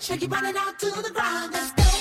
Shake your body down to the ground. Let's go.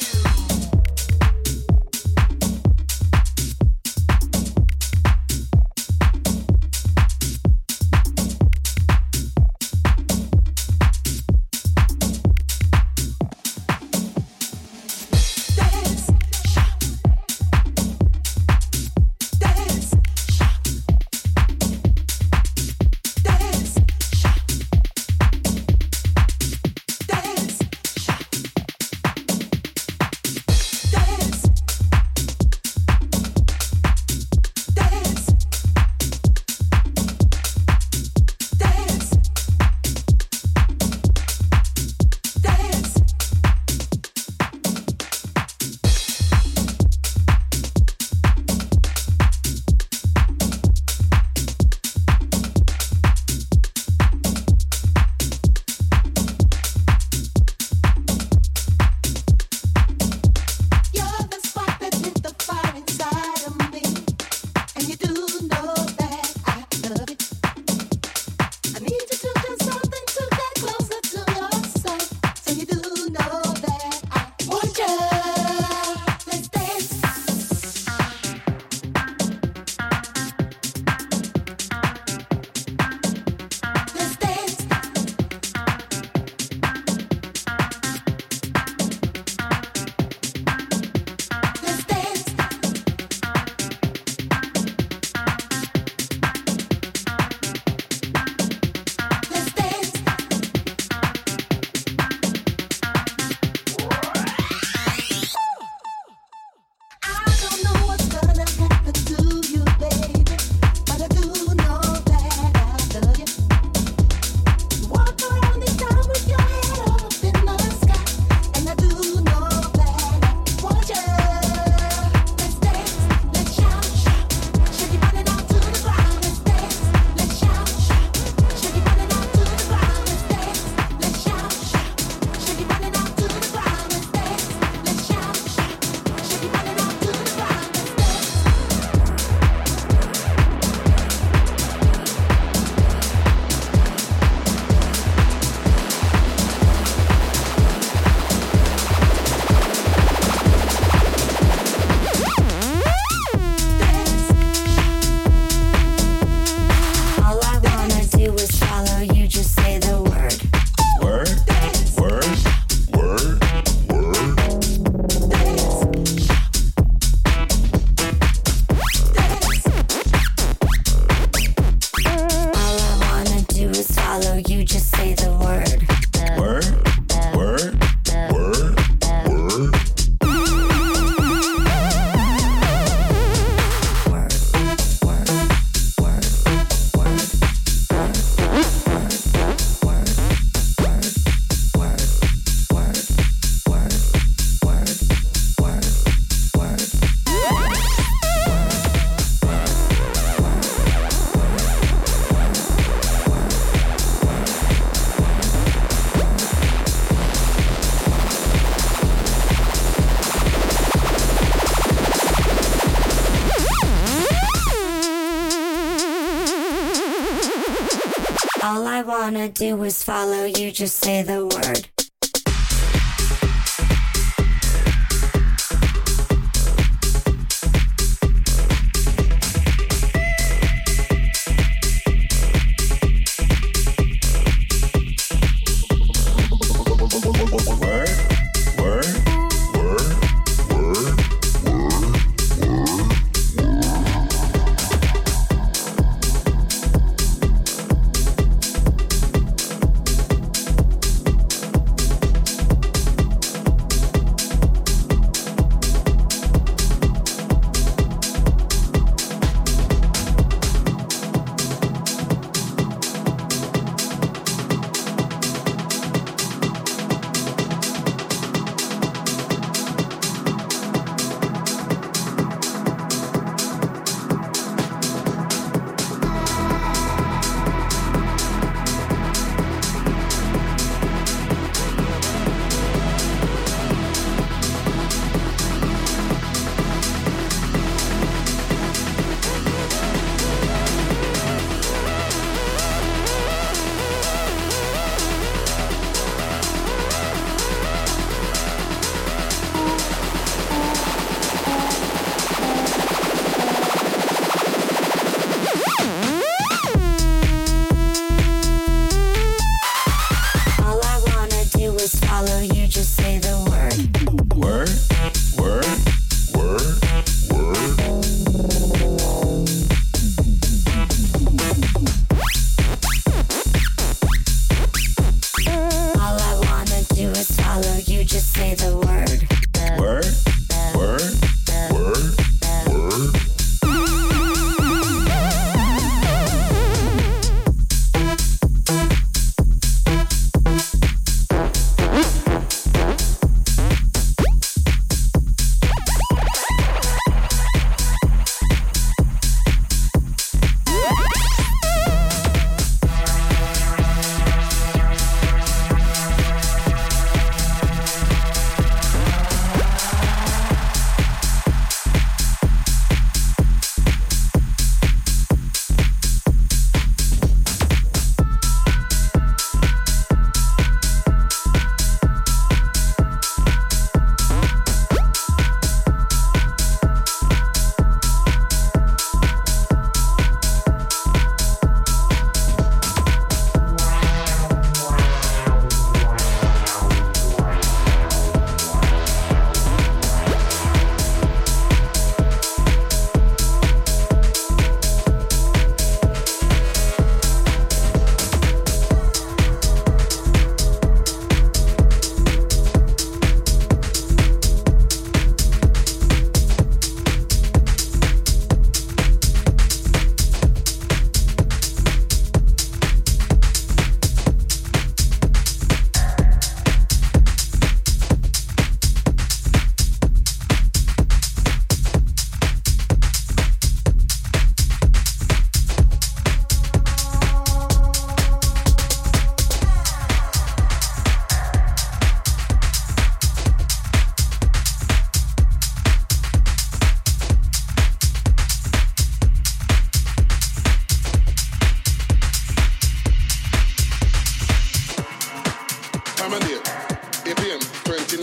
do is follow you, just say the word.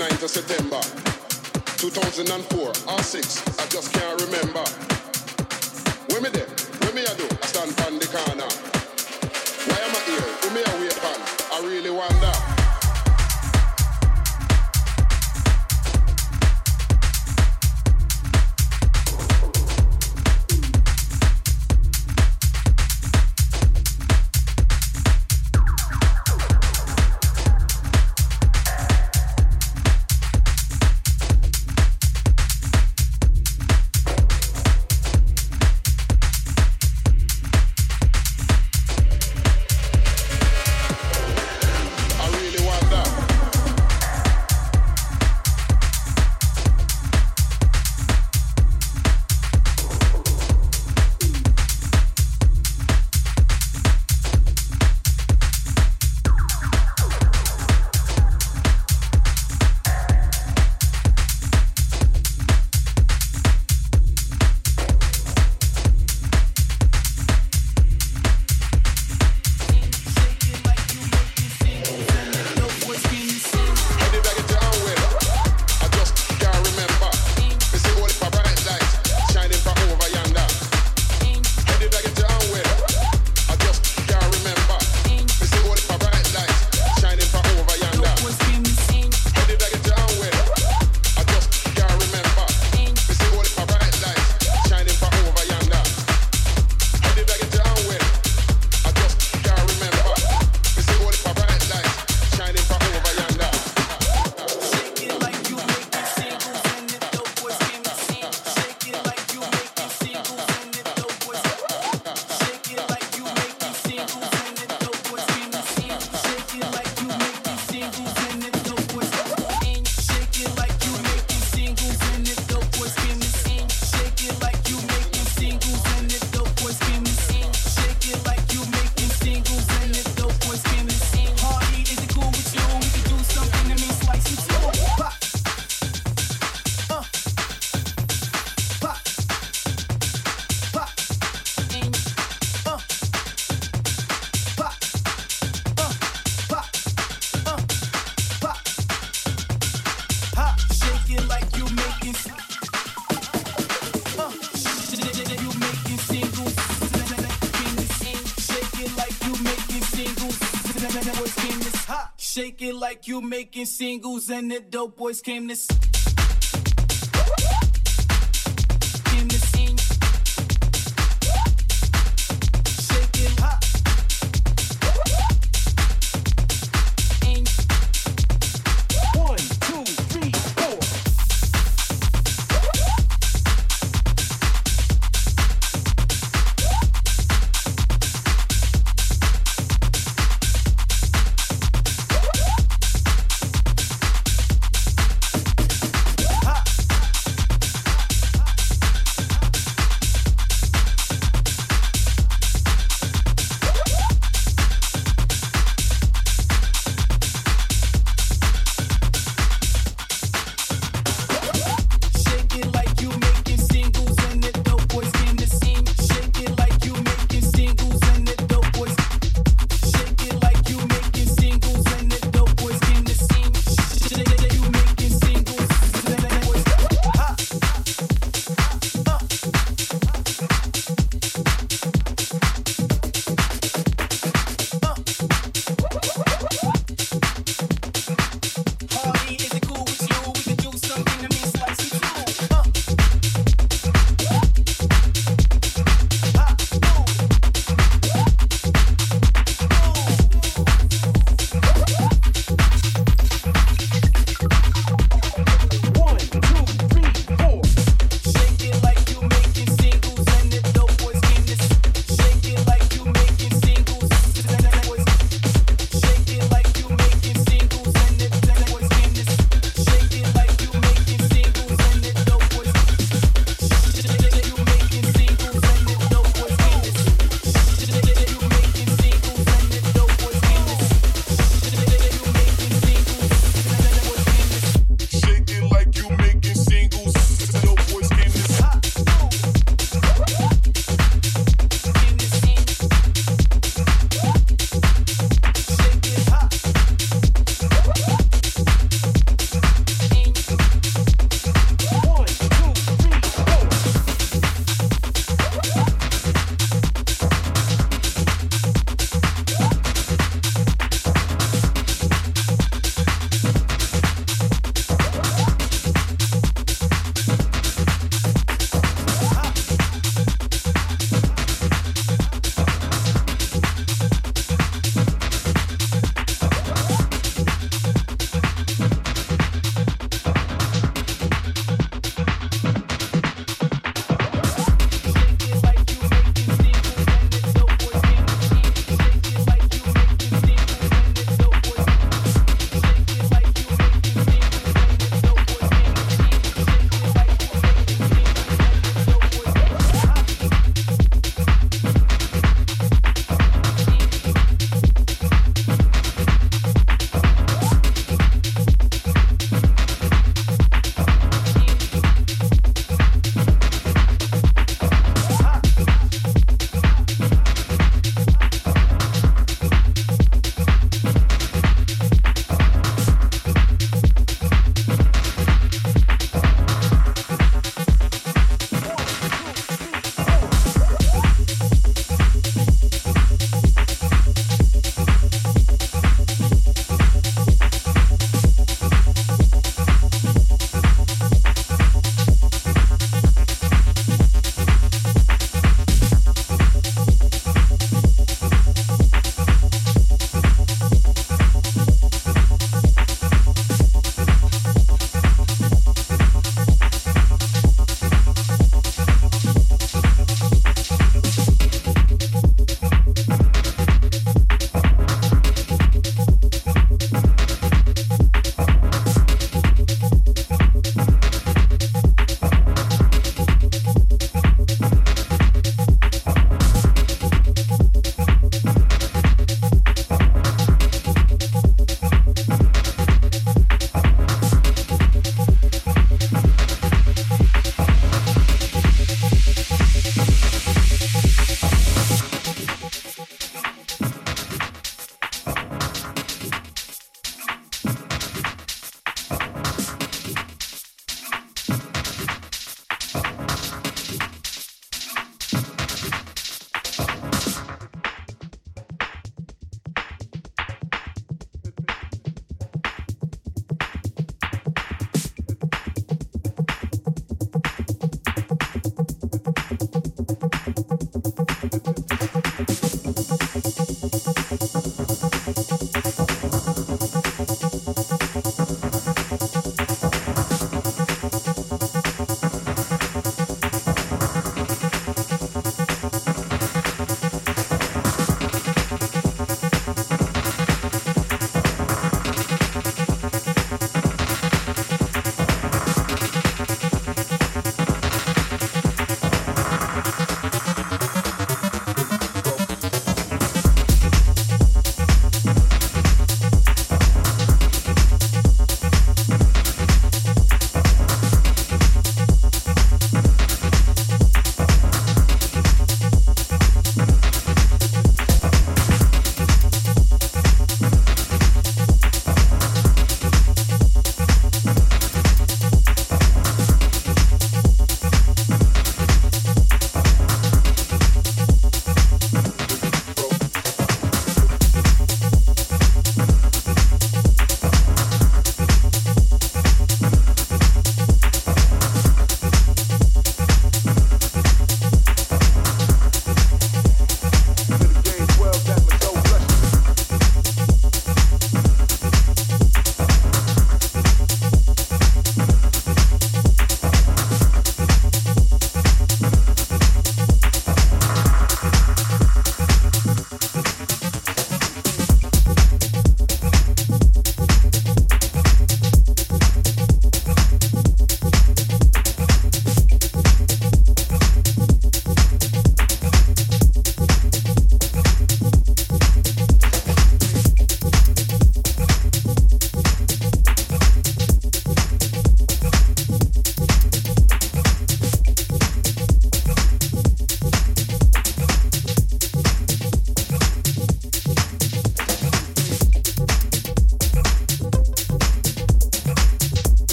29th of September, 2004, or 6, I just can't remember. Where me there? Where me I do? I stand on the corner. Why am I here? Who me I wait on? I really wonder. Shake it like you making singles and the dope boys came to.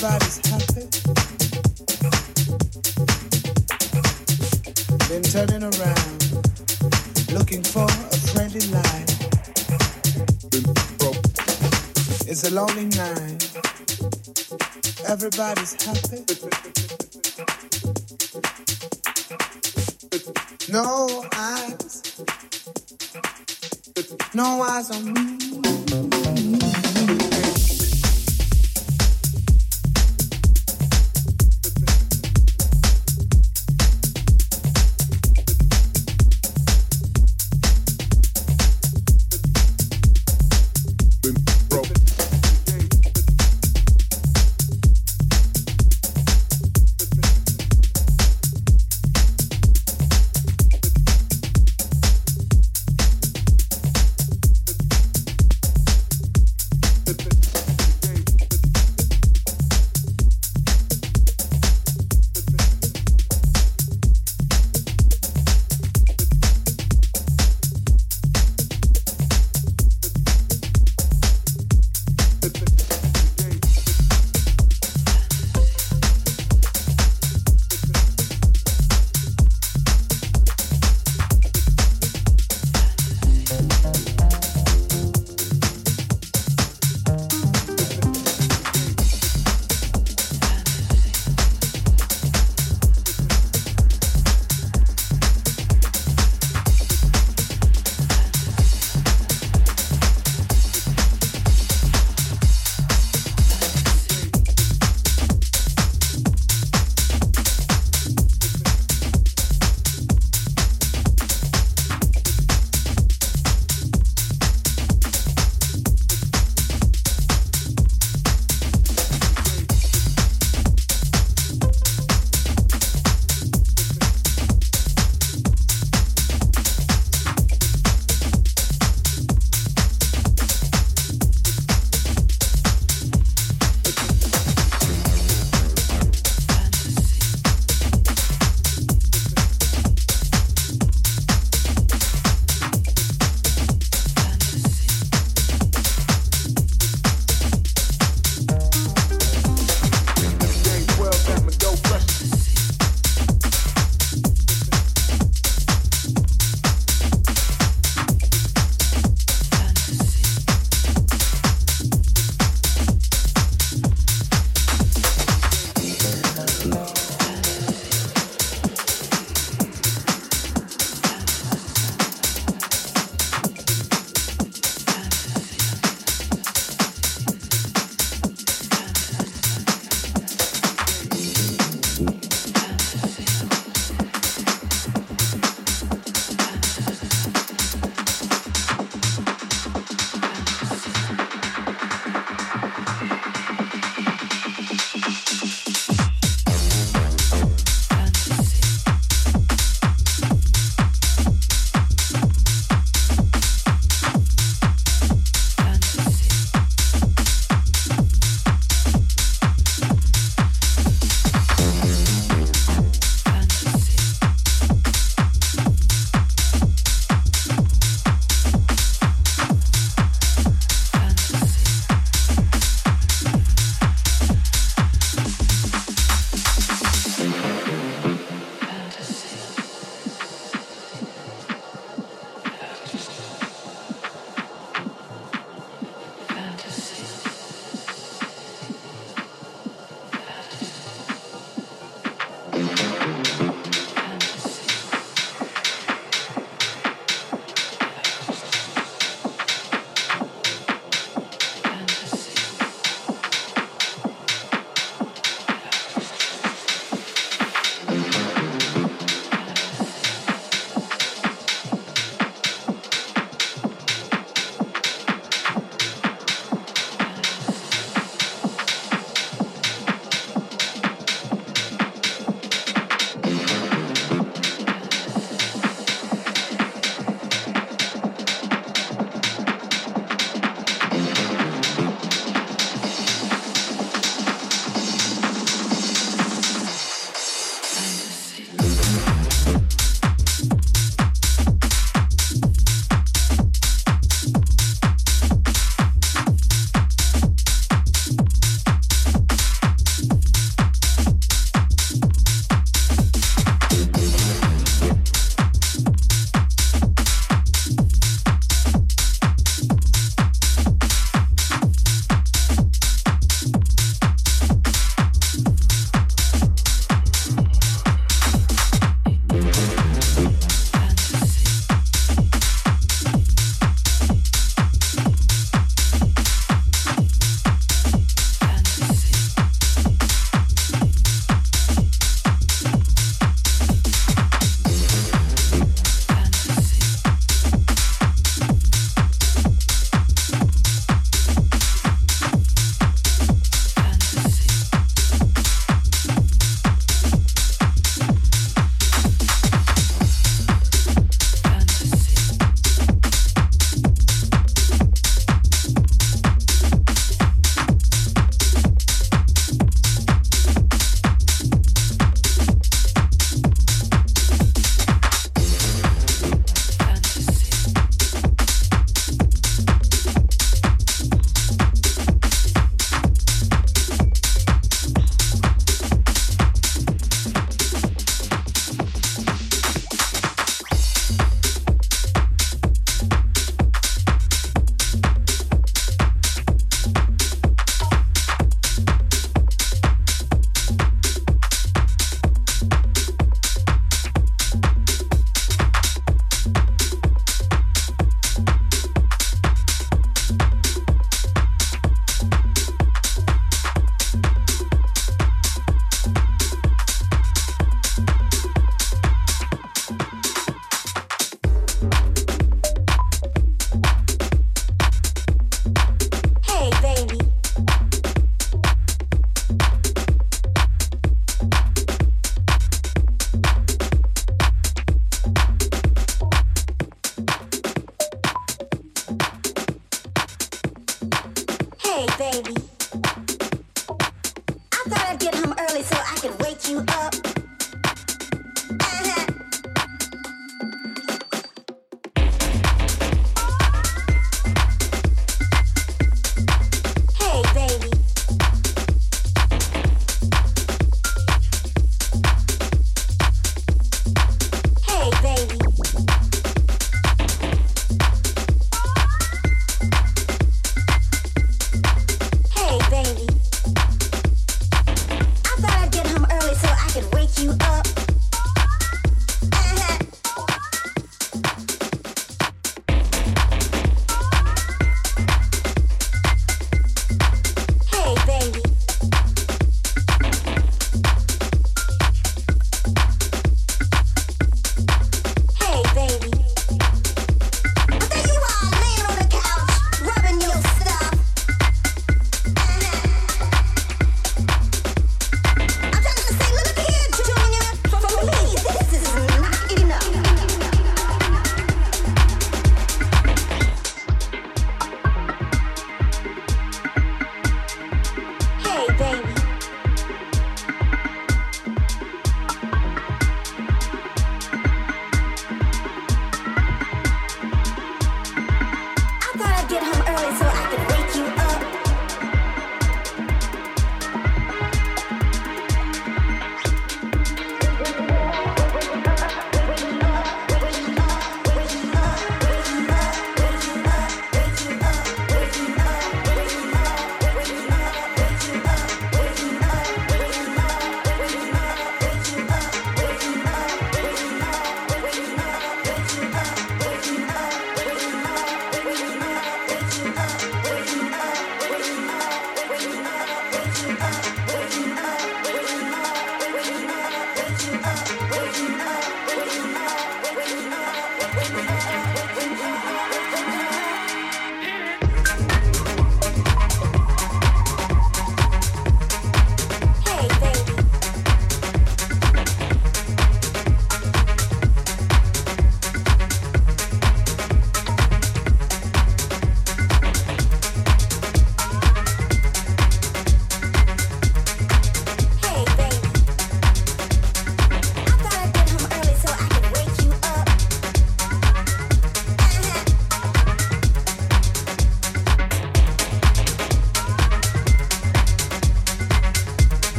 Everybody's happy. Been turning around, looking for a friendly light. It's a lonely night. Everybody's happy. No eyes. No eyes on me.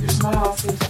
Your smile feels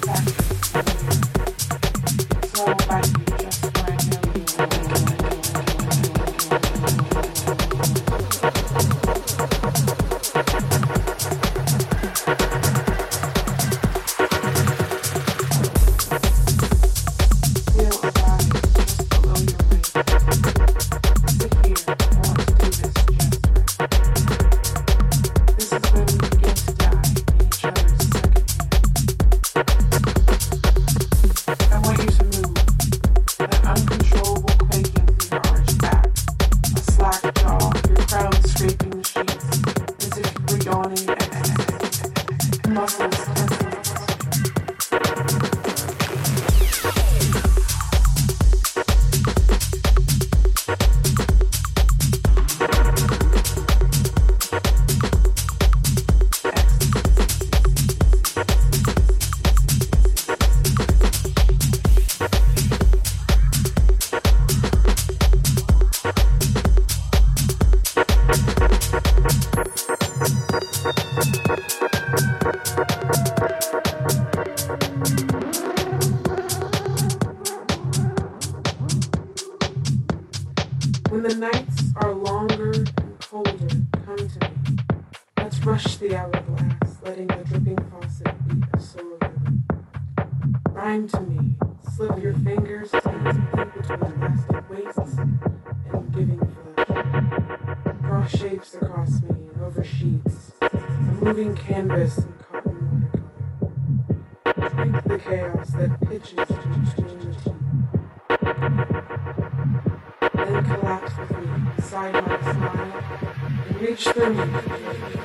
a moving canvas in cotton watercolor. Drink the chaos that pitches the teeth. Then collapse with me, beside my smile, and reach through me.